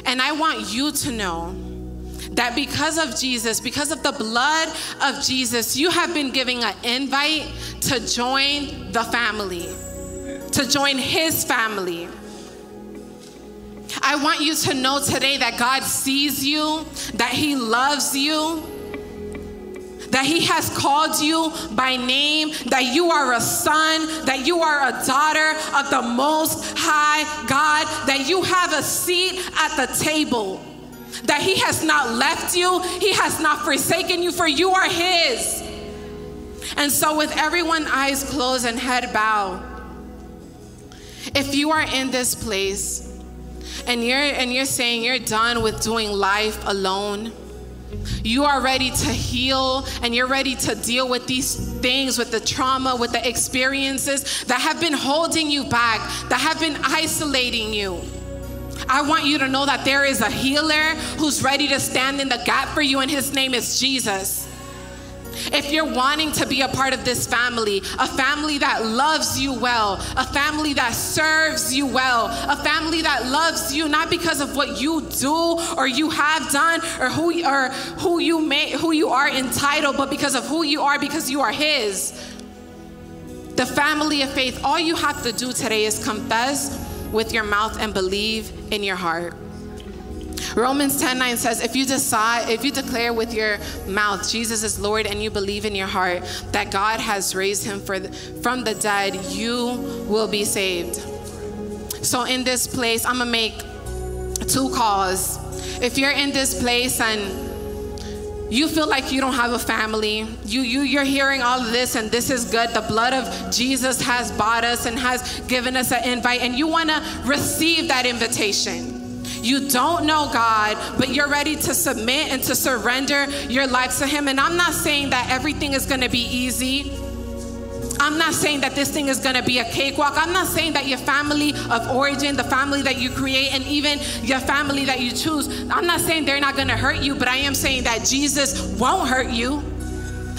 And I want you to know that because of Jesus, because of the blood of Jesus, you have been giving an invite to join the family, to join his family. I want you to know today that God sees you, that he loves you that He has called you by name, that you are a son, that you are a daughter of the Most High God, that you have a seat at the table that He has not left you, He has not forsaken you, for you are His. And so, with everyone eyes closed and head bowed, if you are in this place and you're and you're saying you're done with doing life alone, you are ready to heal and you're ready to deal with these things, with the trauma, with the experiences that have been holding you back, that have been isolating you. I want you to know that there is a healer who's ready to stand in the gap for you, and his name is Jesus. If you're wanting to be a part of this family, a family that loves you well, a family that serves you well, a family that loves you not because of what you do or you have done or who or who you may who you are entitled, but because of who you are because you are his. The family of faith, all you have to do today is confess with your mouth and believe in your heart. Romans 10 9 says, if you decide, if you declare with your mouth Jesus is Lord and you believe in your heart that God has raised him the, from the dead, you will be saved. So in this place, I'm gonna make two calls. If you're in this place and you feel like you don't have a family you, you you're hearing all of this and this is good the blood of jesus has bought us and has given us an invite and you want to receive that invitation you don't know God, but you're ready to submit and to surrender your life to Him. And I'm not saying that everything is going to be easy. I'm not saying that this thing is gonna be a cakewalk. I'm not saying that your family of origin, the family that you create, and even your family that you choose, I'm not saying they're not gonna hurt you, but I am saying that Jesus won't hurt you.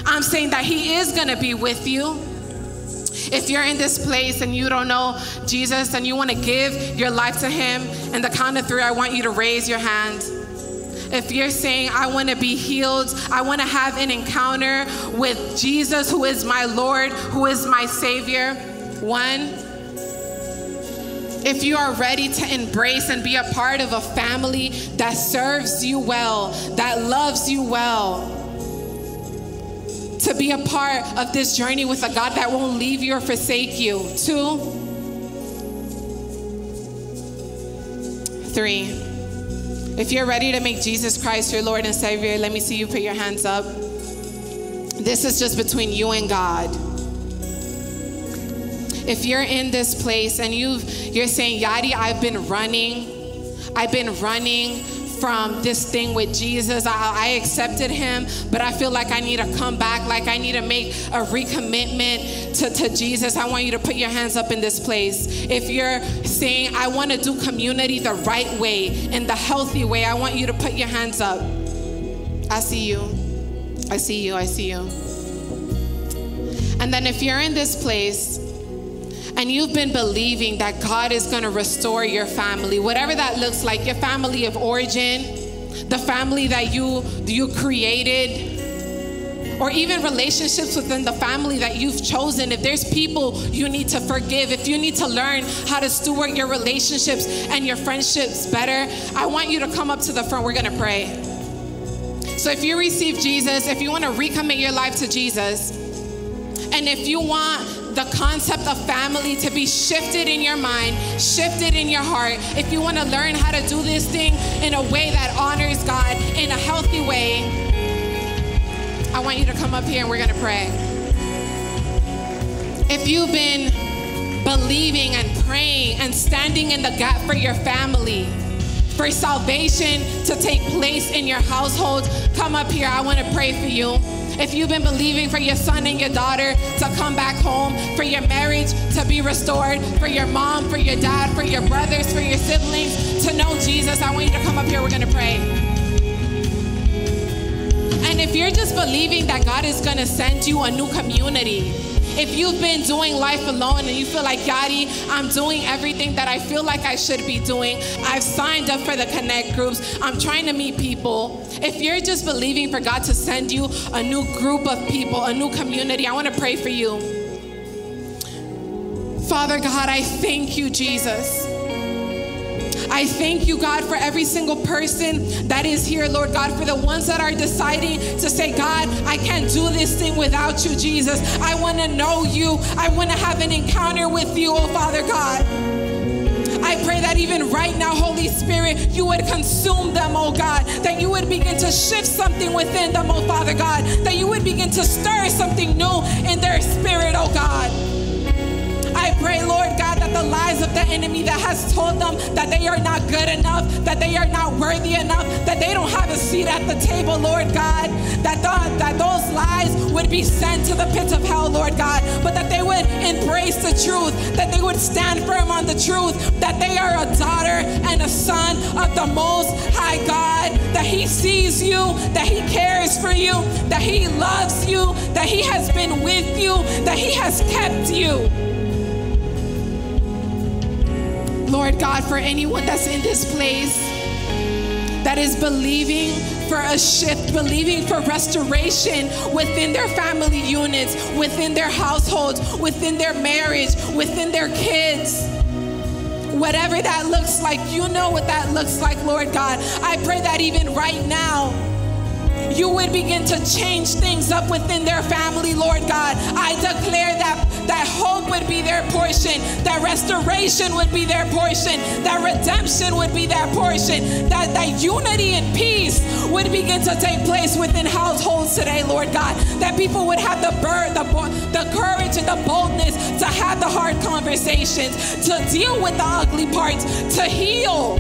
I'm saying that He is gonna be with you. If you're in this place and you don't know Jesus and you want to give your life to Him, in the count of three, I want you to raise your hand. If you're saying, I want to be healed, I want to have an encounter with Jesus, who is my Lord, who is my Savior, one. If you are ready to embrace and be a part of a family that serves you well, that loves you well, to be a part of this journey with a God that won't leave you or forsake you. Two, three. If you're ready to make Jesus Christ your Lord and Savior, let me see you put your hands up. This is just between you and God. If you're in this place and you've you're saying, Yadi, I've been running, I've been running from this thing with Jesus. I, I, accepted him, but I feel like I need to come back, like I need to make a recommitment to, to Jesus. I want you to put your hands up in this place. If you're saying, I want to do community the right way, in the healthy way, I want you to put your hands up. I see you. I see you. I see you. And then if you're in this place, and you've been believing that God is going to restore your family, whatever that looks like, your family of origin, the family that you you created, or even relationships within the family that you've chosen. If there's people you need to forgive, if you need to learn how to steward your relationships and your friendships better, I want you to come up to the front. We're going to pray. So if you receive Jesus, if you want to recommit your life to Jesus, and if you want the concept of family to be shifted in your mind, shifted in your heart. If you want to learn how to do this thing in a way that honors God, in a healthy way, I want you to come up here and we're going to pray. If you've been believing and praying and standing in the gap for your family, for salvation to take place in your household, come up here. I want to pray for you. If you've been believing for your son and your daughter to come back home, for your marriage to be restored, for your mom, for your dad, for your brothers, for your siblings to know Jesus, I want you to come up here. We're going to pray. And if you're just believing that God is going to send you a new community, if you've been doing life alone and you feel like, Yadi, I'm doing everything that I feel like I should be doing, I've signed up for the Connect groups, I'm trying to meet people. If you're just believing for God to send you a new group of people, a new community, I want to pray for you. Father God, I thank you, Jesus. I thank you, God, for every single person that is here, Lord God, for the ones that are deciding to say, God, I can't do this thing without you, Jesus. I want to know you. I want to have an encounter with you, oh Father God. I pray that even right now, Holy Spirit, you would consume them, oh God, that you would begin to shift something within them, oh Father God, that you would begin to stir something new in their spirit, oh God. I pray, Lord God, that the lies of the enemy that has told them that they are not good enough, that they are not worthy enough, that they don't have a seat at the table, Lord God, that, the, that those lies would be sent to the pits of hell, Lord God, but that they would embrace the truth, that they would stand firm on the truth, that they are a daughter and a son of the Most High God, that He sees you, that He cares for you, that He loves you, that He has been with you, that He has kept you. Lord God, for anyone that's in this place that is believing for a shift, believing for restoration within their family units, within their households, within their marriage, within their kids. Whatever that looks like, you know what that looks like, Lord God. I pray that even right now, you would begin to change things up within their family, Lord God. I declare that that hope would be their portion, that restoration would be their portion, that redemption would be their portion, that, that unity and peace would begin to take place within households today, Lord God. That people would have the bird, the, the courage and the boldness to have the hard conversations, to deal with the ugly parts, to heal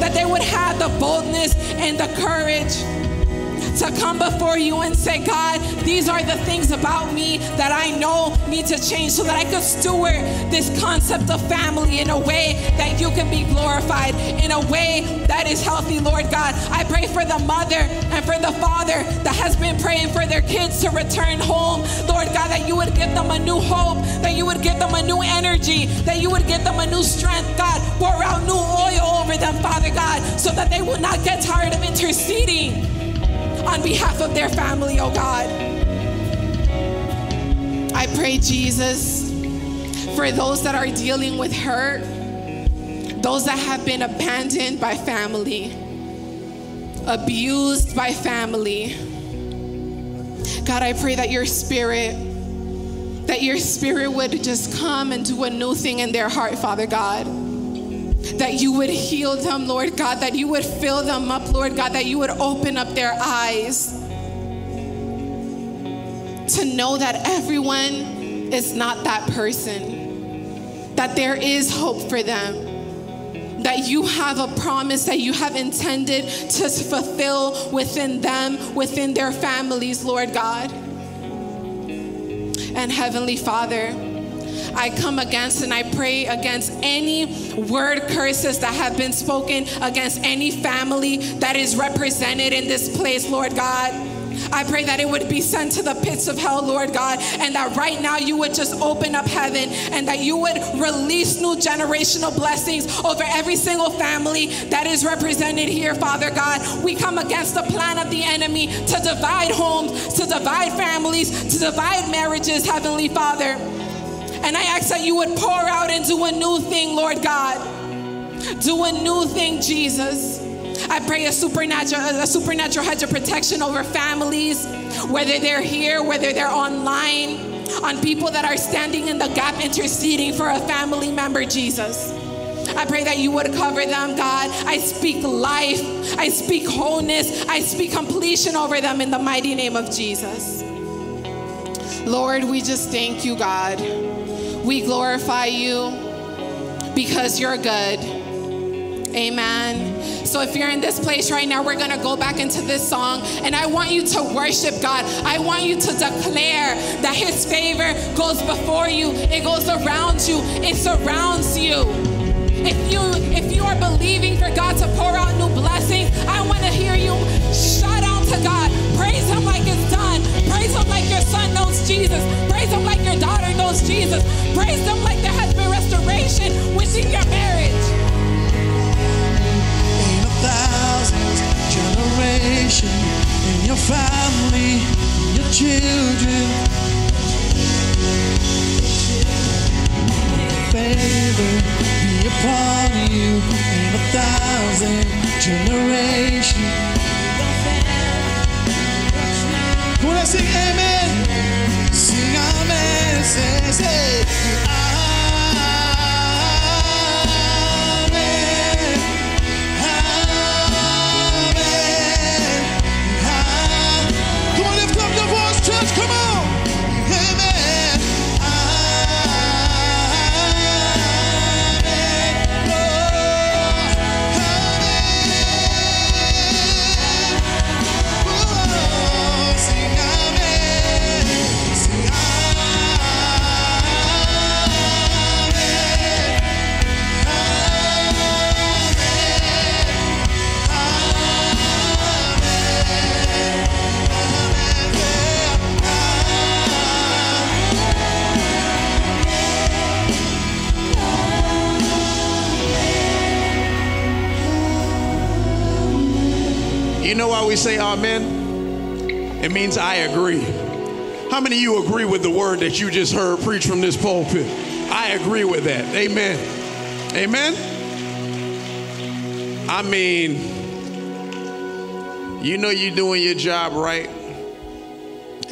that they would have the boldness and the courage to come before you and say, God, these are the things about me that I know need to change so that I could steward this concept of family in a way that you can be glorified, in a way that is healthy, Lord God. I pray for the mother and for the father that has been praying for their kids to return home. Lord God, that you would give them a new hope, that you would give them a new energy, that you would give them a new strength, God. Pour out new oil over them, Father God, so that they will not get tired of interceding on behalf of their family, oh God. I pray, Jesus, for those that are dealing with hurt, those that have been abandoned by family, abused by family. God, I pray that your spirit, that your spirit would just come and do a new thing in their heart, Father God that you would heal them, Lord God, that you would fill them up, Lord God, that you would open up their eyes to know that everyone is not that person, that there is hope for them. That you have a promise that you have intended to fulfill within them, within their families, Lord God. And Heavenly Father, I come against and I pray against any word curses that have been spoken against any family that is represented in this place, Lord God. I pray that it would be sent to the pits of hell, Lord God, and that right now you would just open up heaven and that you would release new generational blessings over every single family that is represented here, Father God. We come against the plan of the enemy to divide homes, to divide families, to divide marriages, Heavenly Father. And I ask that you would pour out and do a new thing, Lord God. Do a new thing, Jesus. I pray a supernatural, a supernatural hedge of protection over families, whether they're here, whether they're online, on people that are standing in the gap interceding for a family member, Jesus. I pray that you would cover them, God. I speak life. I speak wholeness. I speak completion over them in the mighty name of Jesus. Lord, we just thank you, God. We glorify you because you're good. Amen. So if you're in this place right now, we're going to go back into this song and I want you to worship God. I want you to declare that his favor goes before you. It goes around you. It surrounds you. If you if you are believing for God to pour out new blessings, I want to hear you shout out to God. Praise him like it's done. Praise him like your son knows Jesus. Praise him like your daughter knows Jesus. Praise him like there has been word that you just heard preached from this pulpit? I agree with that. Amen. Amen. I mean, you know you're doing your job right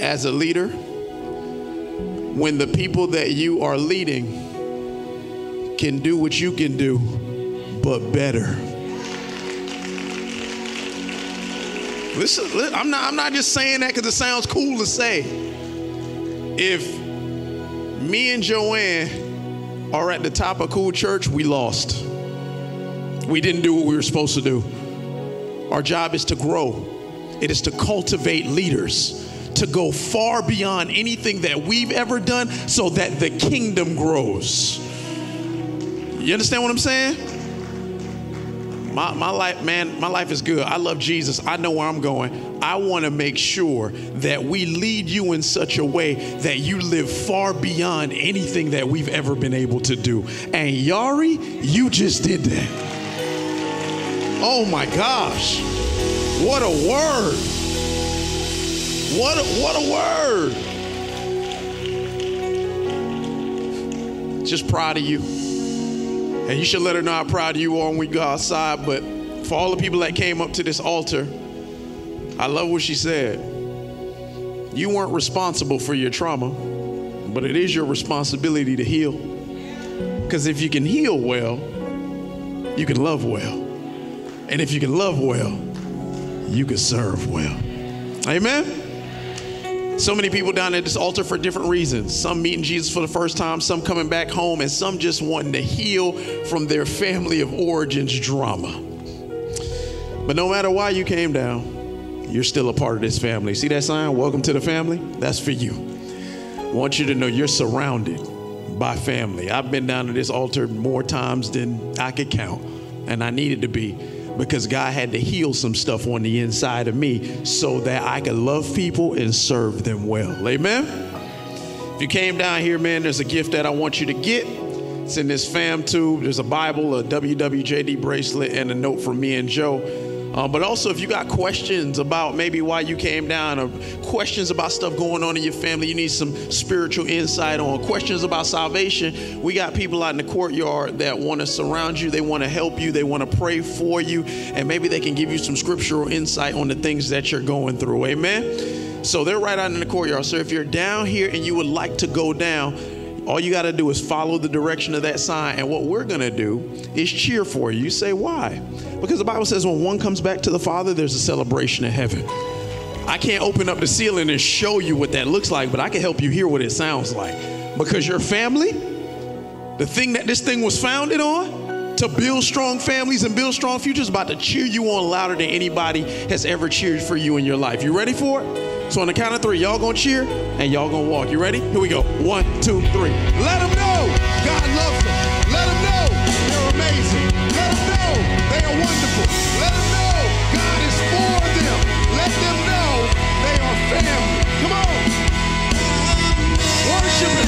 as a leader when the people that you are leading can do what you can do, but better. Listen, I'm not, I'm not just saying that because it sounds cool to say. If me and Joanne are at the top of Cool Church, we lost. We didn't do what we were supposed to do. Our job is to grow. It is to cultivate leaders to go far beyond anything that we've ever done so that the kingdom grows. You understand what I'm saying? My, my life, man, my life is good. I love Jesus. I know where I'm going. I want to make sure that we lead you in such a way that you live far beyond anything that we've ever been able to do. And Yari, you just did that. Oh my gosh. What a word. What a, what a word. Just proud of you. And you should let her know how proud you are when we go outside. But for all the people that came up to this altar, I love what she said. You weren't responsible for your trauma, but it is your responsibility to heal. Because if you can heal well, you can love well. And if you can love well, you can serve well. Amen. So many people down at this altar for different reasons. Some meeting Jesus for the first time, some coming back home, and some just wanting to heal from their family of origins drama. But no matter why you came down, you're still a part of this family. See that sign? Welcome to the family? That's for you. I want you to know you're surrounded by family. I've been down to this altar more times than I could count, and I needed to be because God had to heal some stuff on the inside of me so that I could love people and serve them well. Amen. If you came down here, man, there's a gift that I want you to get. It's in this fam tube. There's a Bible, a WWJD bracelet, and a note from me and Joe. Uh, but also, if you got questions about maybe why you came down, or questions about stuff going on in your family, you need some spiritual insight on, questions about salvation, we got people out in the courtyard that want to surround you, they want to help you, they want to pray for you, and maybe they can give you some scriptural insight on the things that you're going through. Amen. So they're right out in the courtyard. So if you're down here and you would like to go down, all you got to do is follow the direction of that sign. And what we're going to do is cheer for you. You say, why? Because the Bible says when one comes back to the Father, there's a celebration in heaven. I can't open up the ceiling and show you what that looks like, but I can help you hear what it sounds like. Because your family, the thing that this thing was founded on, to build strong families and build strong futures, about to cheer you on louder than anybody has ever cheered for you in your life. You ready for it? So on the count of three, y'all gonna cheer and y'all gonna walk. You ready? Here we go. One, two, three. Let them know God loves them. Let them know they're amazing. Let them know they are wonderful. Let them know God is for them. Let them know they are family. Come on. Worship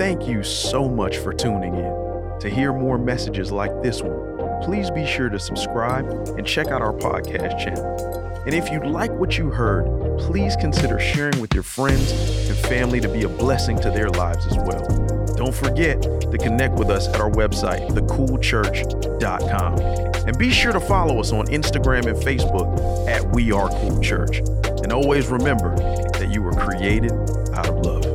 Thank you so much for tuning in. To hear more messages like this one, please be sure to subscribe and check out our podcast channel. And if you like what you heard, please consider sharing with your friends and family to be a blessing to their lives as well. Don't forget to connect with us at our website, thecoolchurch.com. And be sure to follow us on Instagram and Facebook at We Are Cool Church. And always remember that you were created out of love.